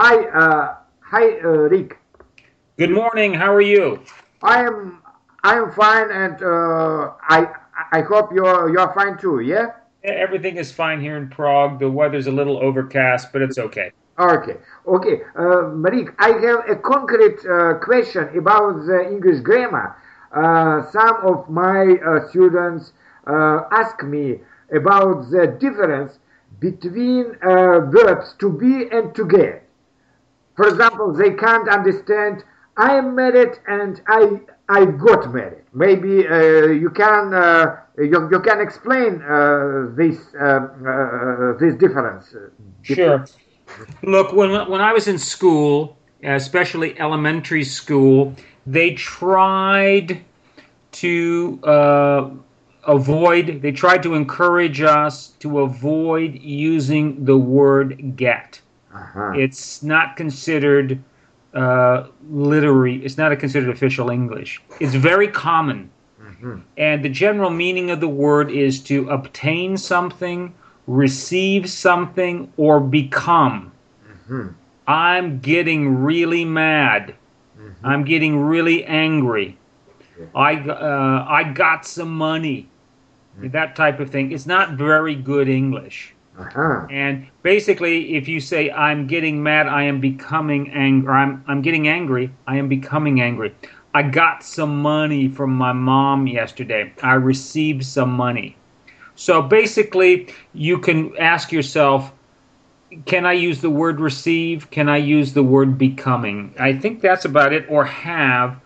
Hi, uh, hi, uh, Rick. Good morning. How are you? I am, I am fine, and uh, I, I hope you're, you're fine too. Yeah. Everything is fine here in Prague. The weather's a little overcast, but it's okay. Okay, okay. Uh, Rick, I have a concrete uh, question about the English grammar. Uh, some of my uh, students uh, ask me about the difference between uh, verbs to be and to get. For example, they can't understand I am married and I I got married. Maybe uh, you can uh, you, you can explain uh, this uh, this difference. Sure. Look, when when I was in school, especially elementary school, they tried to uh, avoid. They tried to encourage us to avoid using the word "get." Uh-huh. It's not considered uh, literary. It's not a considered official English. It's very common, Mhm. and the general meaning of the word is to obtain something, receive something, or become. Mhm. I'm getting really mad. Mhm. I'm getting really angry. Yeah. I uh, I got some money. That type of thing. It's not very good English. Uh-huh. And basically, if you say I'm getting mad, I am becoming angry. I'm I'm getting angry. I am becoming angry. I got some money from my mom yesterday. I received some money. So basically, you can ask yourself, can I use the word receive? Can I use the word becoming? I think that's about it. Or have.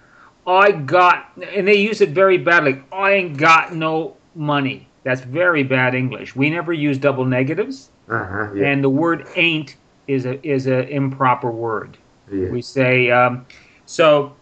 I got, and they use it very badly. I ain't got no money. That's very bad English. We never use double negatives, Uh-huh. Yeah. and the word ain't is a is a improper word. yeah. We say um, so.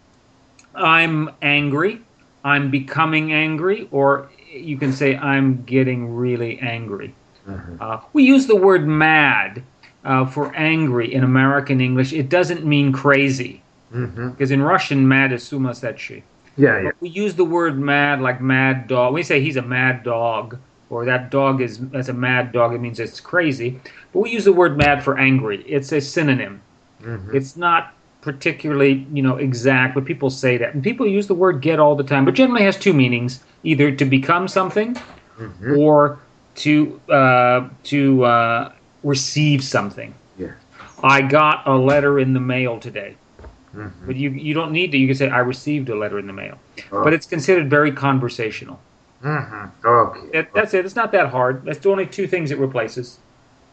I'm angry. I'm becoming angry, or you can say I'm getting really angry. Uh-huh. Uh, we use the word mad uh, for angry in American English. It doesn't mean crazy Mhm. because in Russian, mad is sumasetschi. Yeah, yeah. We use the word mad like mad dog. We say he's a mad dog, or that dog is as a mad dog. It means it's crazy. But we use the word mad for angry. It's a synonym. Mhm. It's not particularly, you know, exact, but people say that. And people use the word get all the time, but generally has two meanings: either to become something, Mhm. or to uh, to uh, receive something. Yeah. I got a letter in the mail today. Mhm. But you you don't need to. You can say I received a letter in the mail. Oh. But it's considered very conversational. Mhm. Okay. That, that's it. It's not that hard. That's the only two things it replaces.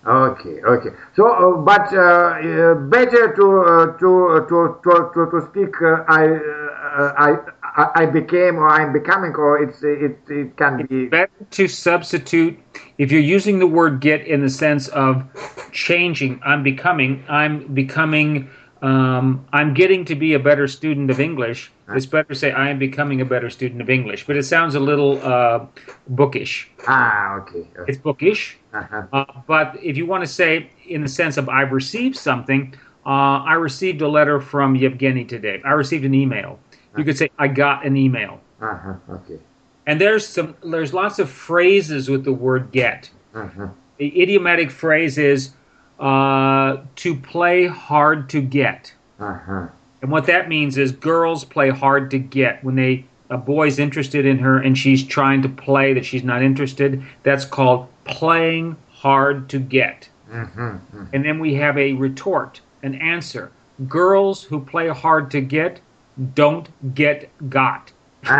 Okay, okay. So, uh, but uh, uh, better to uh, to, uh, to to to to speak. Uh, I, uh, I I I became or I'm becoming or it's it it can be. Better to substitute if you're using the word get in the sense of changing. I'm becoming. I'm becoming. Um, I'm getting to be a better student of English. It's better to say I am becoming a better student of English. But it sounds a little uh, bookish. Ah, okay. okay. It's bookish. Uh-huh. Uh, but if you want to say in the sense of I've received something, uh, I received a letter from Yevgeny today. I received an email. You could say I got an email. Uh-huh. Okay. And there's some there's lots of phrases with the word get. Uh-huh. The idiomatic phrase is uh, to play hard to get. Uh-huh. And what that means is girls play hard to get when they a boy's interested in her and she's trying to play that she's not interested. That's called playing hard to get. Mhm. And then we have a retort, an answer. Girls who play hard to get don't get got.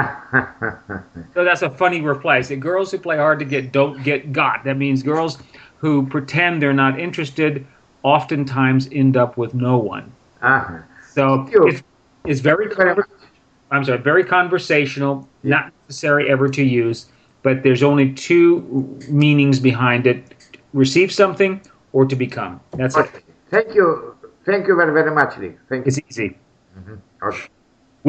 So that's a funny reply. Say girls who play hard to get don't get got. That means girls who pretend they're not interested oftentimes end up with no one. Uh-huh. So it's, it's very Thank you very conver- I'm sorry, very conversational, not necessary ever to use, but there's only two meanings behind it: receive something or to become. That's it. Thank you. Thank you very very much, Lee. Thank you. It's easy. Mhm. Okay.